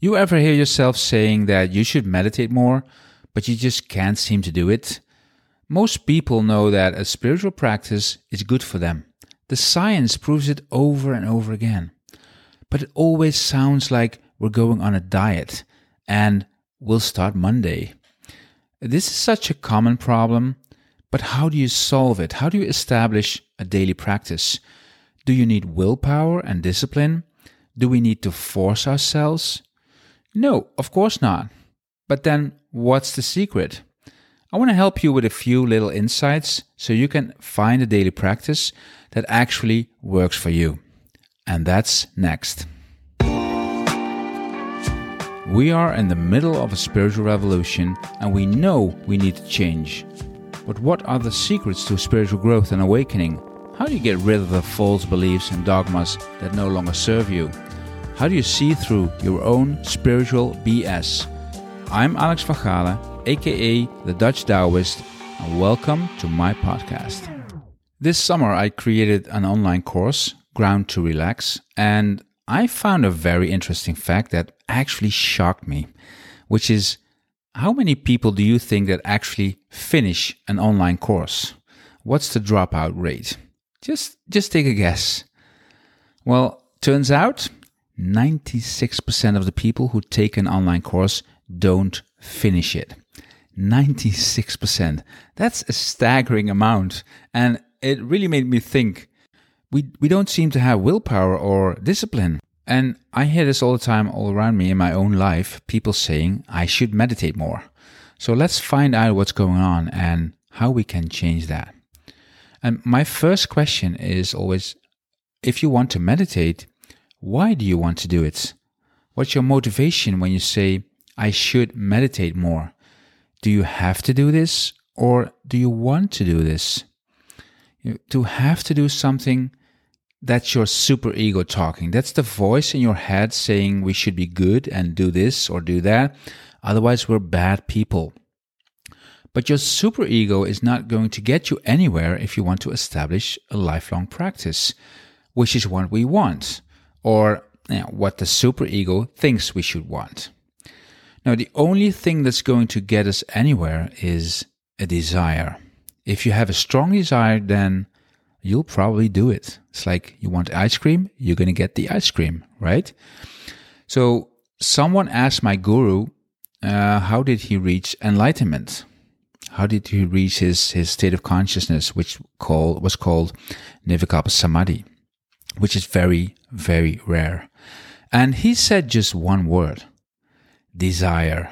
You ever hear yourself saying that you should meditate more, but you just can't seem to do it? Most people know that a spiritual practice is good for them. The science proves it over and over again. But it always sounds like we're going on a diet and we'll start Monday. This is such a common problem, but how do you solve it? How do you establish a daily practice? Do you need willpower and discipline? Do we need to force ourselves? No, of course not. But then, what's the secret? I want to help you with a few little insights so you can find a daily practice that actually works for you. And that's next. We are in the middle of a spiritual revolution and we know we need to change. But what are the secrets to spiritual growth and awakening? How do you get rid of the false beliefs and dogmas that no longer serve you? How do you see through your own spiritual BS? I'm Alex van Galen, aka the Dutch Taoist, and welcome to my podcast. This summer, I created an online course, Ground to Relax, and I found a very interesting fact that actually shocked me, which is how many people do you think that actually finish an online course? What's the dropout rate? Just just take a guess. Well, turns out 96% of the people who take an online course don't finish it. 96%. That's a staggering amount. And it really made me think we, we don't seem to have willpower or discipline. And I hear this all the time, all around me in my own life people saying I should meditate more. So let's find out what's going on and how we can change that. And my first question is always if you want to meditate, why do you want to do it? What's your motivation when you say, I should meditate more? Do you have to do this or do you want to do this? You, to have to do something, that's your super ego talking. That's the voice in your head saying we should be good and do this or do that. Otherwise, we're bad people. But your super ego is not going to get you anywhere if you want to establish a lifelong practice, which is what we want or you know, what the superego thinks we should want. Now, the only thing that's going to get us anywhere is a desire. If you have a strong desire, then you'll probably do it. It's like you want ice cream, you're going to get the ice cream, right? So, someone asked my guru, uh, how did he reach enlightenment? How did he reach his, his state of consciousness, which call, was called Nirvikalpa Samadhi? Which is very, very rare. And he said just one word desire.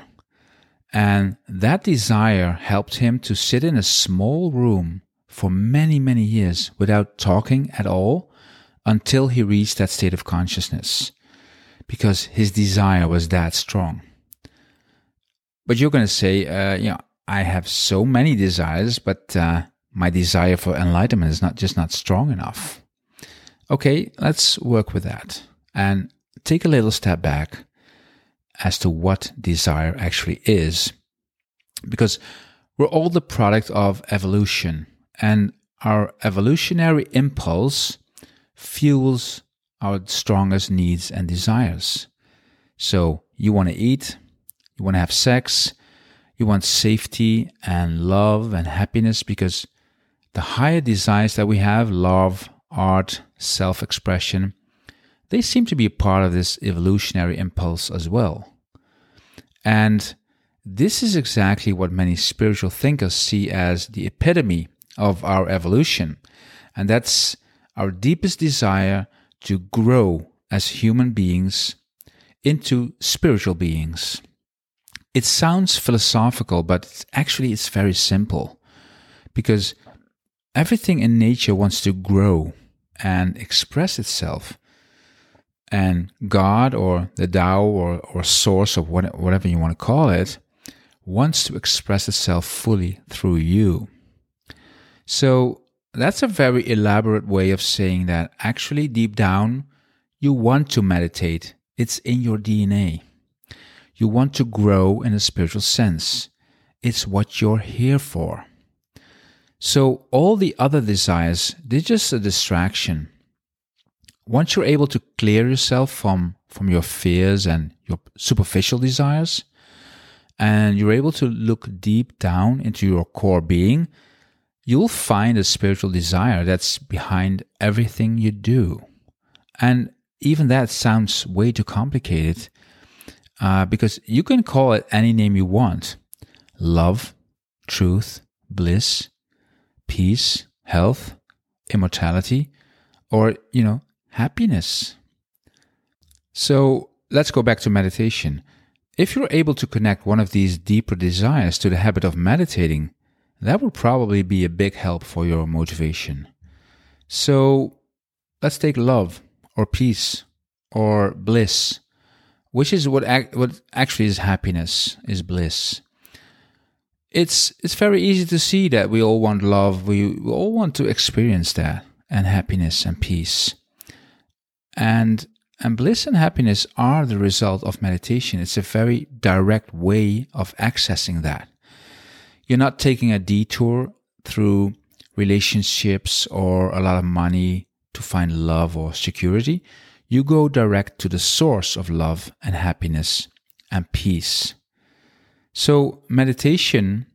And that desire helped him to sit in a small room for many, many years without talking at all until he reached that state of consciousness because his desire was that strong. But you're going to say, uh, you know, I have so many desires, but uh, my desire for enlightenment is not just not strong enough. Okay, let's work with that and take a little step back as to what desire actually is. Because we're all the product of evolution, and our evolutionary impulse fuels our strongest needs and desires. So, you want to eat, you want to have sex, you want safety and love and happiness because the higher desires that we have love, art, self expression, they seem to be part of this evolutionary impulse as well. And this is exactly what many spiritual thinkers see as the epitome of our evolution. And that's our deepest desire to grow as human beings into spiritual beings. It sounds philosophical, but actually it's very simple because everything in nature wants to grow and express itself. And God or the Tao or, or source of what, whatever you want to call it wants to express itself fully through you. So that's a very elaborate way of saying that actually deep down you want to meditate. It's in your DNA. You want to grow in a spiritual sense. It's what you're here for. So all the other desires, they're just a distraction. once you're able to clear yourself from, from your fears and your superficial desires, and you're able to look deep down into your core being, you'll find a spiritual desire that's behind everything you do. And even that sounds way too complicated uh, because you can call it any name you want love, truth, bliss, peace, health, immortality, or, you know, happiness. So let's go back to meditation. If you're able to connect one of these deeper desires to the habit of meditating, that would probably be a big help for your motivation. So let's take love or peace or bliss, which is what, ac- what actually is happiness, is bliss. It's, it's very easy to see that we all want love, we, we all want to experience that, and happiness and peace. And, and bliss and happiness are the result of meditation. It's a very direct way of accessing that. You're not taking a detour through relationships or a lot of money to find love or security. You go direct to the source of love and happiness and peace. So, meditation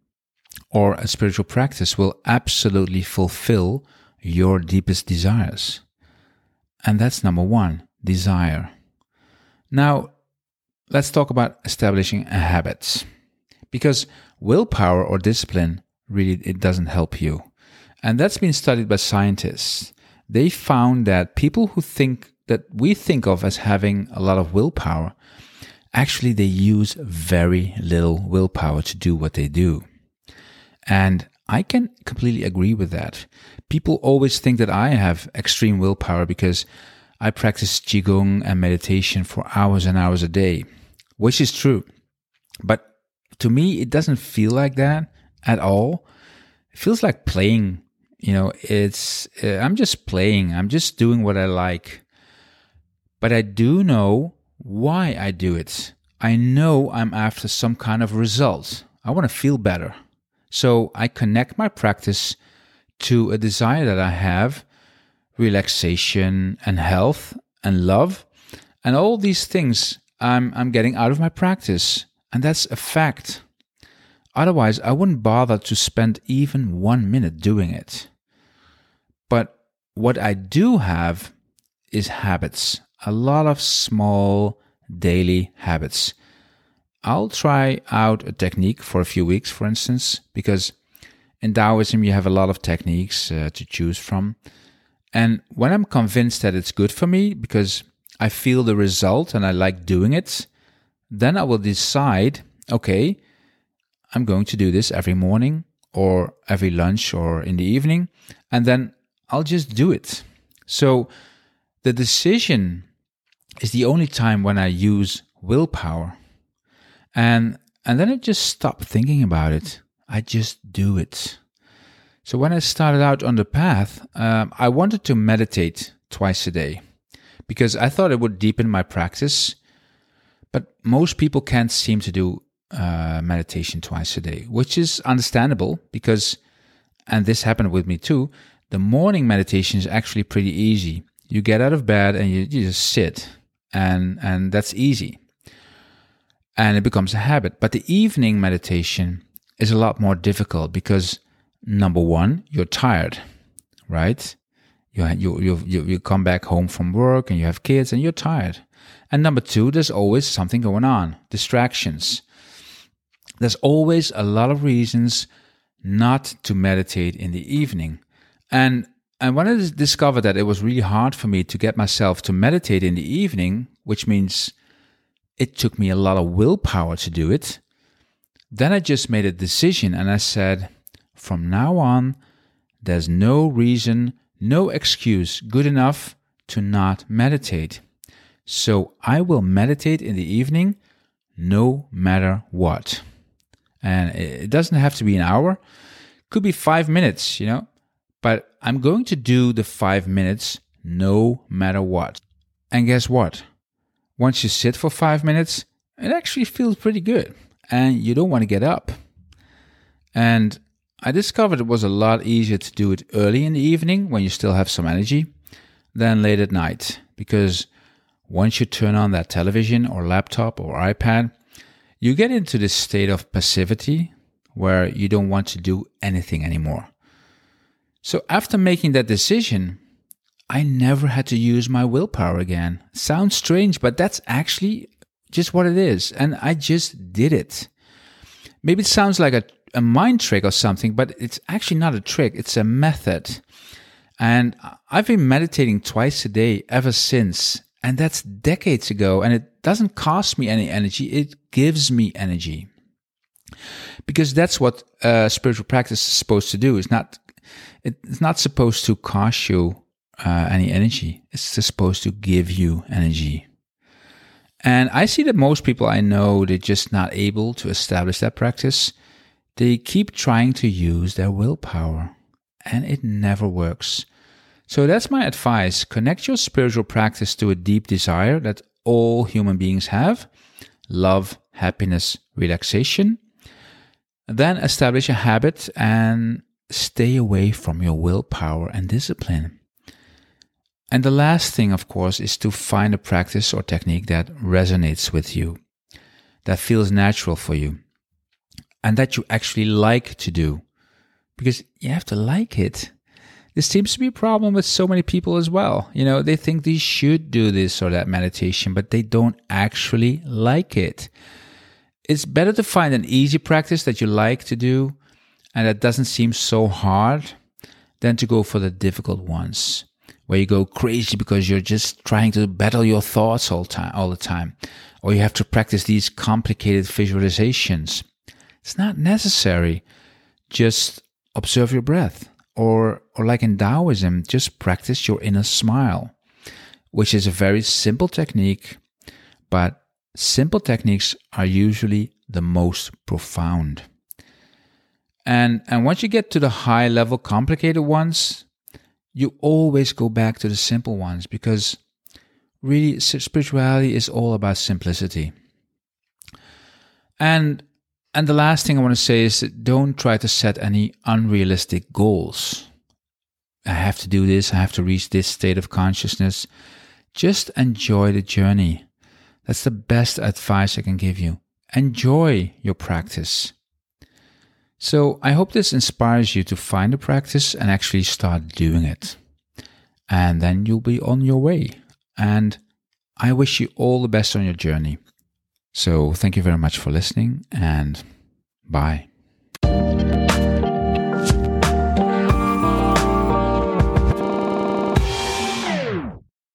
or a spiritual practice will absolutely fulfill your deepest desires. And that's number one desire. Now, let's talk about establishing a habit. Because willpower or discipline really it doesn't help you. And that's been studied by scientists. They found that people who think that we think of as having a lot of willpower, actually they use very little willpower to do what they do. And I can completely agree with that. People always think that I have extreme willpower because I practice Qigong and meditation for hours and hours a day, which is true. But to me, it doesn't feel like that at all. It feels like playing. You know, it's, uh, I'm just playing. I'm just doing what I like. But I do know why I do it. I know I'm after some kind of result. I want to feel better. So I connect my practice to a desire that I have relaxation and health and love. And all these things I'm, I'm getting out of my practice. And that's a fact. Otherwise, I wouldn't bother to spend even one minute doing it. But what I do have is habits, a lot of small daily habits. I'll try out a technique for a few weeks, for instance, because in Taoism you have a lot of techniques uh, to choose from. And when I'm convinced that it's good for me because I feel the result and I like doing it, then I will decide okay, I'm going to do this every morning or every lunch or in the evening, and then I'll just do it. So the decision is the only time when I use willpower. And and then I just stop thinking about it. I just do it. So when I started out on the path, um, I wanted to meditate twice a day because I thought it would deepen my practice. But most people can't seem to do uh, meditation twice a day, which is understandable because, and this happened with me too, the morning meditation is actually pretty easy. You get out of bed and you, you just sit, and and that's easy, and it becomes a habit. But the evening meditation is a lot more difficult because number one, you're tired, right? You, you, you, you come back home from work and you have kids and you're tired. And number two, there's always something going on, distractions. There's always a lot of reasons not to meditate in the evening. And and when I discovered that it was really hard for me to get myself to meditate in the evening, which means it took me a lot of willpower to do it, then I just made a decision and I said, from now on, there's no reason, no excuse good enough to not meditate. So I will meditate in the evening no matter what. And it doesn't have to be an hour, could be five minutes, you know, but I'm going to do the five minutes no matter what. And guess what? Once you sit for five minutes, it actually feels pretty good and you don't want to get up. And I discovered it was a lot easier to do it early in the evening when you still have some energy than late at night. because once you turn on that television or laptop or iPad, you get into this state of passivity where you don't want to do anything anymore. So after making that decision, I never had to use my willpower again. Sounds strange, but that's actually just what it is. And I just did it. Maybe it sounds like a, a mind trick or something, but it's actually not a trick, it's a method. And I've been meditating twice a day ever since. And that's decades ago. And it doesn't cost me any energy, it gives me energy. Because that's what uh, spiritual practice is supposed to do. It's not, it's not supposed to cost you uh, any energy, it's supposed to give you energy. And I see that most people I know, they're just not able to establish that practice. They keep trying to use their willpower, and it never works. So that's my advice. Connect your spiritual practice to a deep desire that all human beings have love, happiness, relaxation. Then establish a habit and stay away from your willpower and discipline. And the last thing, of course, is to find a practice or technique that resonates with you, that feels natural for you, and that you actually like to do. Because you have to like it. This seems to be a problem with so many people as well. You know, they think they should do this or that meditation, but they don't actually like it. It's better to find an easy practice that you like to do and that doesn't seem so hard than to go for the difficult ones where you go crazy because you're just trying to battle your thoughts all time all the time or you have to practice these complicated visualizations. It's not necessary. Just observe your breath or or like in taoism just practice your inner smile which is a very simple technique but simple techniques are usually the most profound and and once you get to the high level complicated ones you always go back to the simple ones because really spirituality is all about simplicity. And and the last thing I want to say is that don't try to set any unrealistic goals. I have to do this, I have to reach this state of consciousness. Just enjoy the journey. That's the best advice I can give you. Enjoy your practice. So I hope this inspires you to find a practice and actually start doing it. And then you'll be on your way. And I wish you all the best on your journey. So thank you very much for listening and bye.